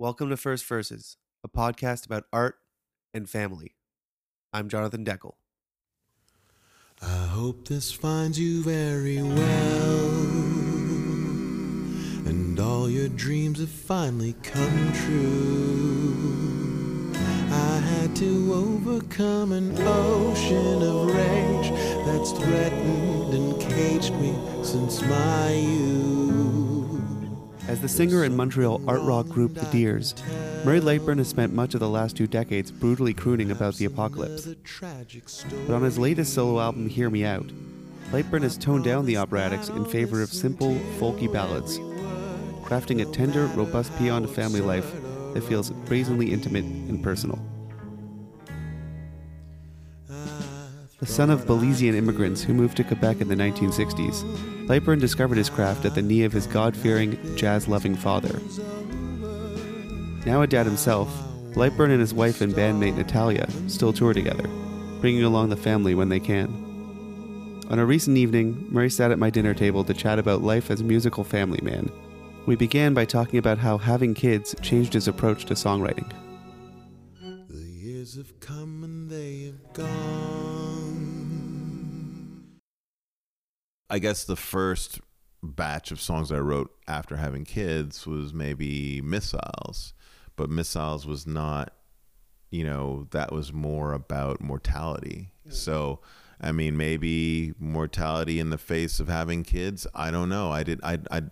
Welcome to First Verses, a podcast about art and family. I'm Jonathan Deckel. I hope this finds you very well. And all your dreams have finally come true. I had to overcome an ocean of rage that's threatened and caged me since my youth. As the singer in Montreal art rock group The Dears, Murray Lightburn has spent much of the last two decades brutally crooning about the apocalypse. But on his latest solo album, Hear Me Out, Lightburn has toned down the operatics in favor of simple, folky ballads, crafting a tender, robust paean to family life that feels brazenly intimate and personal. The son of Belizean immigrants who moved to Quebec in the 1960s, Lightburn discovered his craft at the knee of his God fearing, jazz loving father. Now a dad himself, Lightburn and his wife and bandmate Natalia still tour together, bringing along the family when they can. On a recent evening, Murray sat at my dinner table to chat about life as a musical family man. We began by talking about how having kids changed his approach to songwriting. I guess the first batch of songs I wrote after having kids was maybe Missiles, but Missiles was not, you know, that was more about mortality. So, I mean, maybe mortality in the face of having kids. I don't know. I did. I. I.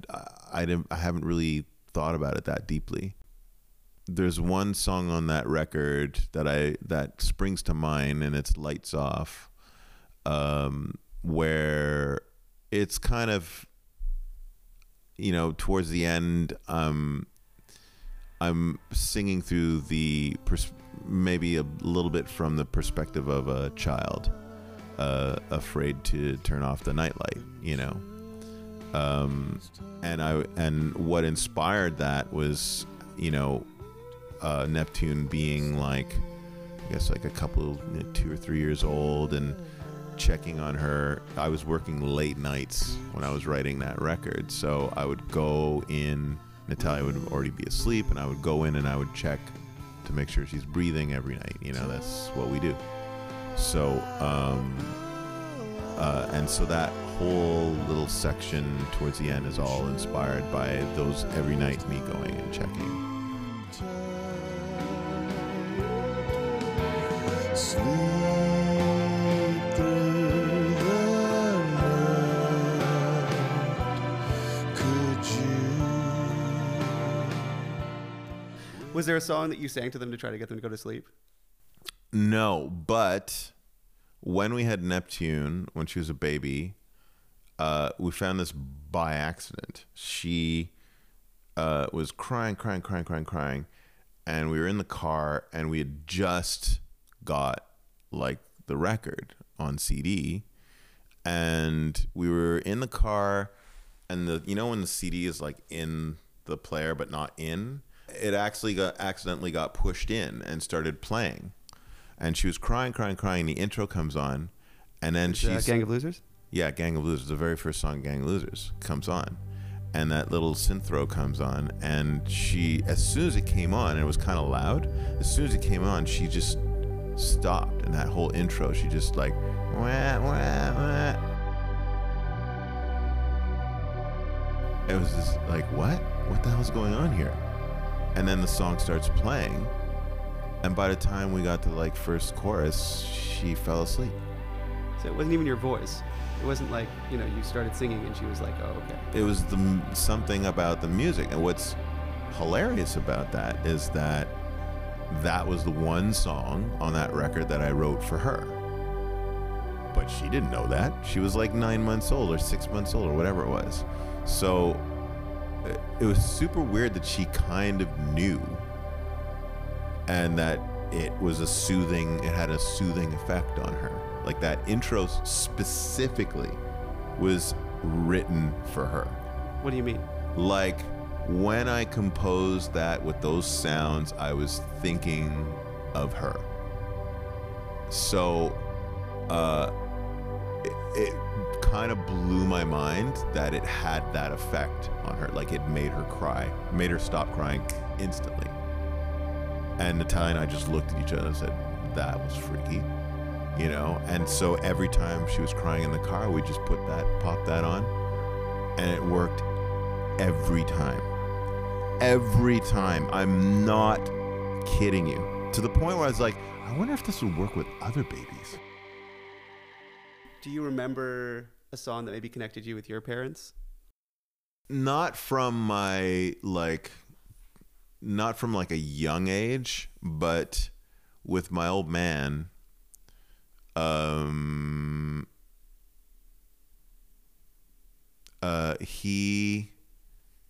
I didn't. I haven't really thought about it that deeply. There's one song on that record that I that springs to mind, and it's "Lights Off," um, where it's kind of you know towards the end um i'm singing through the pers- maybe a little bit from the perspective of a child uh afraid to turn off the nightlight you know? Um and i and what inspired that was you know uh neptune being like i guess like a couple you know, two or three years old and checking on her. I was working late nights when I was writing that record, so I would go in. Natalia would already be asleep, and I would go in and I would check to make sure she's breathing every night. You know, that's what we do. So, um, uh, and so that whole little section towards the end is all inspired by those every night me going and checking. Sleep Was there a song that you sang to them to try to get them to go to sleep? No, but when we had Neptune, when she was a baby, uh, we found this by accident. She uh, was crying, crying, crying, crying, crying, and we were in the car, and we had just got like the record on CD, and we were in the car, and the you know when the CD is like in the player but not in, it actually got accidentally got pushed in and started playing and she was crying, crying, crying. The intro comes on, and then Uh, she's Gang of Losers? yeah, Gang of Losers. The very first song, Gang of Losers, comes on, and that little synth row comes on, and she, as soon as it came on, and it was kind of loud. As soon as it came on, she just stopped, and that whole intro, she just like, wah, wah, wah. It was just like, what? What the hell's going on here? And then the song starts playing, and by the time we got to like first chorus, she fell asleep. So it wasn't even your voice. It wasn't like, you know, you started singing and she was like, oh, okay. it was the something about the music and what's hilarious about that is that that was the one song on that record that I wrote for her but she didn't know that she was like 9 months old or 6 months old or whatever it was so it- was super weird that she kind of knew and that it was a soothing it had a soothing effect on her like that intro specifically was written for her What do you mean? like when I composed that with those sounds, I was thinking of her. So, uh, it, it kind of blew my mind that it had that effect on her. Like it made her cry, made her stop crying instantly. And Natalia and I just looked at each other and said, "That was freaky," you know. And so every time she was crying in the car, we just put that, pop that on, and it worked every time. Every time. I'm not kidding you. To the point where I was like, I wonder if this would work with other babies. Do you remember a song that maybe connected you with your parents? Not from my like not from like a young age, but with my old man um uh he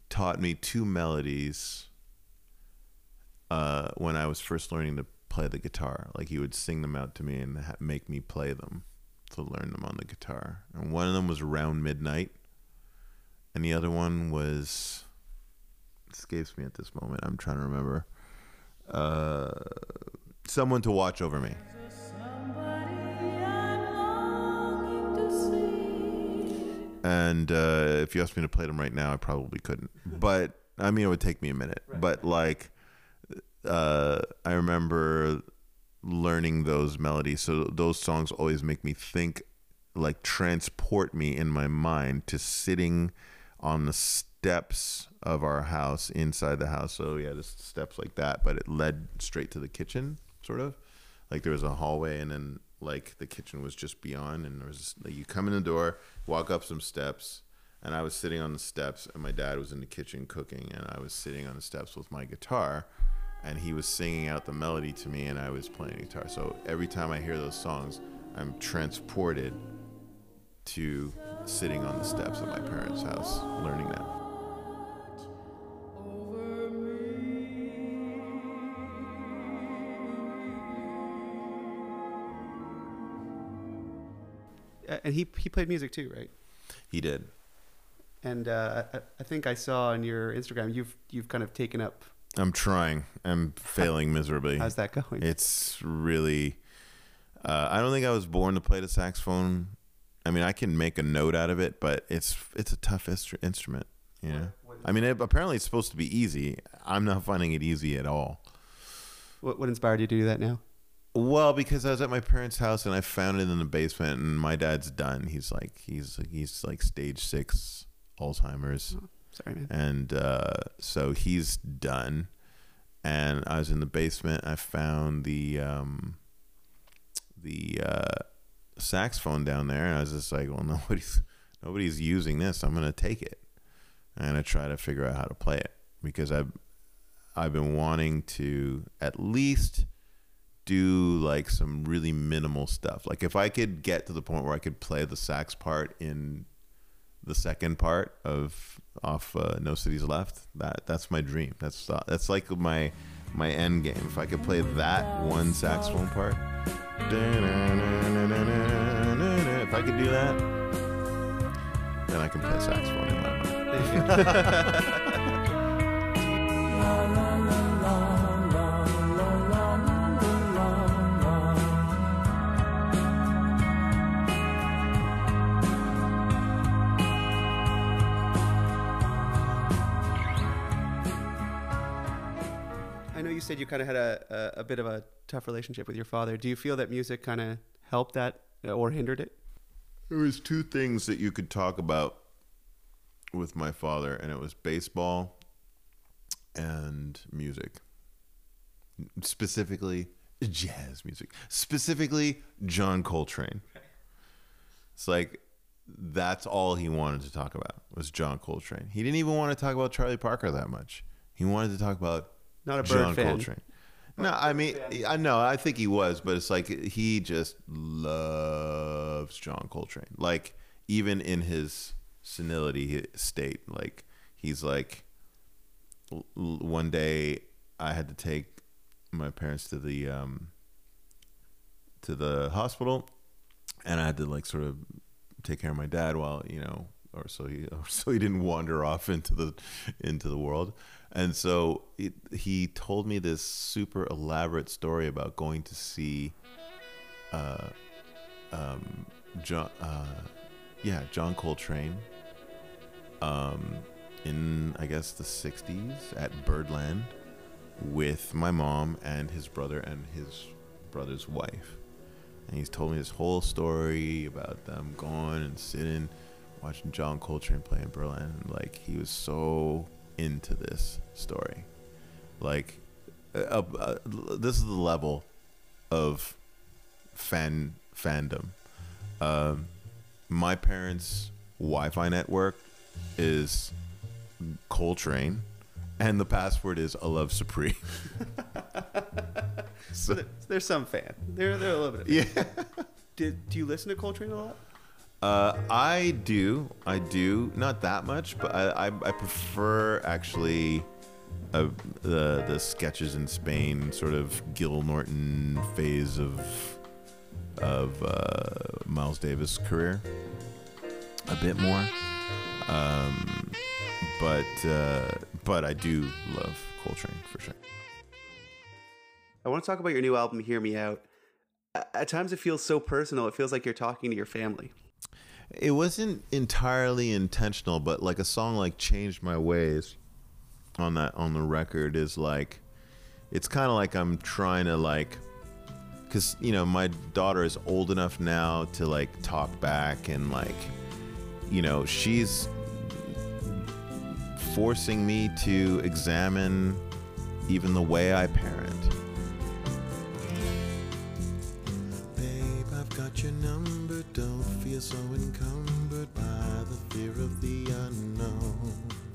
taught me two melodies uh when I was first learning to play the guitar. Like he would sing them out to me and ha- make me play them to learn them on the guitar. And one of them was around midnight, and the other one was escapes me at this moment. I'm trying to remember. Uh, someone to watch over me. And uh, if you asked me to play them right now, I probably couldn't. But I mean, it would take me a minute. But like, uh, I remember learning those melodies. So those songs always make me think, like transport me in my mind to sitting on the steps of our house inside the house. So yeah, just steps like that, but it led straight to the kitchen, sort of. Like there was a hallway, and then like the kitchen was just beyond, and there was like you come in the door, walk up some steps. And I was sitting on the steps, and my dad was in the kitchen cooking, and I was sitting on the steps with my guitar, and he was singing out the melody to me and I was playing guitar. So every time I hear those songs, I'm transported to sitting on the steps of my parents' house learning that. Uh, And he he played music too, right? He did. And uh, I, I think I saw on your Instagram you've you've kind of taken up. I'm trying. I'm failing miserably. How's that going? It's really. Uh, I don't think I was born to play the saxophone. I mean, I can make a note out of it, but it's it's a tough instru- instrument. You know. I mean, it, apparently it's supposed to be easy. I'm not finding it easy at all. What what inspired you to do that now? Well, because I was at my parents' house and I found it in the basement, and my dad's done. He's like he's he's like stage six Alzheimer's, Sorry, man. and uh, so he's done. And I was in the basement. I found the um, the uh, saxophone down there, and I was just like, "Well, nobody's nobody's using this. I'm gonna take it." And I try to figure out how to play it because I've I've been wanting to at least do like some really minimal stuff. Like if I could get to the point where I could play the sax part in the second part of off uh, No Cities Left, that that's my dream. That's uh, that's like my my end game. If I could play that one saxophone part, if I could do that, then I can play saxophone in my mind. said you kind of had a, a, a bit of a tough relationship with your father. Do you feel that music kind of helped that uh, or hindered it? There was two things that you could talk about with my father, and it was baseball and music. Specifically, jazz music. Specifically, John Coltrane. It's like that's all he wanted to talk about was John Coltrane. He didn't even want to talk about Charlie Parker that much. He wanted to talk about Not a bird John fan. Coltrane. No, I mean, I know. I think he was, but it's like he just loves John Coltrane. Like even in his senility state, like he's like. One day, I had to take my parents to the um, to the hospital, and I had to like sort of take care of my dad while you know, or so he so he didn't wander off into the into the world. And so it, he told me this super elaborate story about going to see, uh, um, John, uh, yeah, John Coltrane, um, in I guess the '60s at Birdland, with my mom and his brother and his brother's wife. And he's told me this whole story about them going and sitting, watching John Coltrane play in Berlin. Like he was so into this story. Like, uh, uh, this is the level of fan fandom. Um, my parents' Wi-Fi network is Coltrane, and the password is "I love Supreme." so there- there's some fan. They're they're a little bit. Of yeah. Did do you listen to Coltrane a lot? Uh, I do. I do. Not that much, but I, I, I prefer actually uh, the the sketches in Spain, sort of Gil Norton phase of of uh, Miles Davis' career a bit more. Um, but uh, but I do love Coltrane for sure. I want to talk about your new album, Hear Me Out. At times, it feels so personal. It feels like you're talking to your family. It wasn't entirely intentional, but like a song like "Changed My Ways" on that on the record is like, it's kind of like I'm trying to like, because you know my daughter is old enough now to like talk back and like, you know she's forcing me to examine even the way I parent.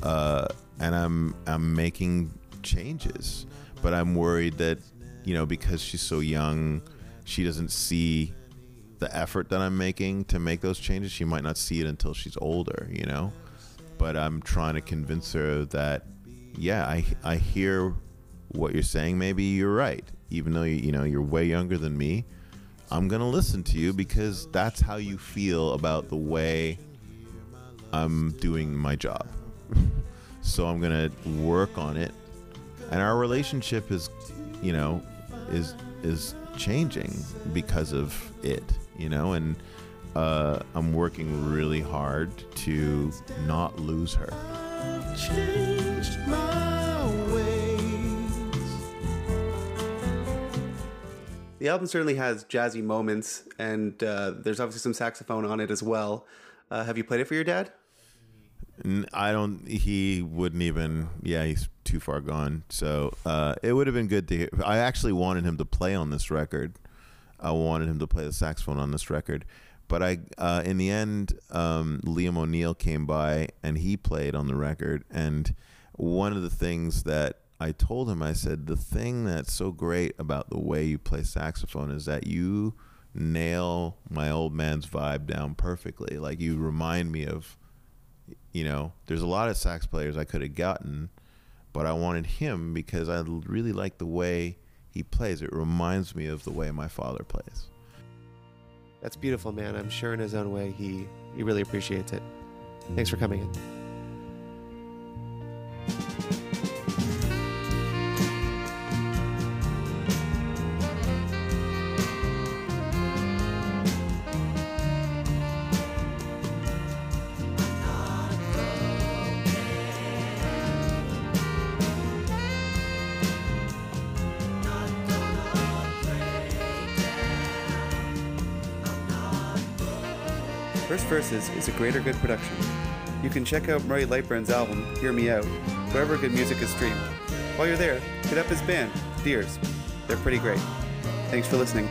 Uh, and I'm I'm making changes, but I'm worried that you know because she's so young, she doesn't see the effort that I'm making to make those changes. She might not see it until she's older, you know. But I'm trying to convince her that yeah, I I hear what you're saying. Maybe you're right, even though you, you know you're way younger than me. I'm gonna listen to you because that's how you feel about the way I'm doing my job. So I'm gonna work on it, and our relationship is, you know, is is changing because of it, you know, and uh, I'm working really hard to not lose her. I've changed my ways. The album certainly has jazzy moments, and uh, there's obviously some saxophone on it as well. Uh, have you played it for your dad? I don't. He wouldn't even. Yeah, he's too far gone. So uh, it would have been good to hear. I actually wanted him to play on this record. I wanted him to play the saxophone on this record, but I, uh, in the end, um, Liam O'Neill came by and he played on the record. And one of the things that I told him, I said, the thing that's so great about the way you play saxophone is that you nail my old man's vibe down perfectly. Like you remind me of you know, there's a lot of sax players I could have gotten, but I wanted him because I really like the way he plays. It reminds me of the way my father plays. That's beautiful, man. I'm sure in his own way he he really appreciates it. Thanks for coming in. First Verses is a Greater Good production. You can check out Murray Lightburn's album, Hear Me Out, wherever good music is streamed. While you're there, hit up his band, Dears. They're pretty great. Thanks for listening.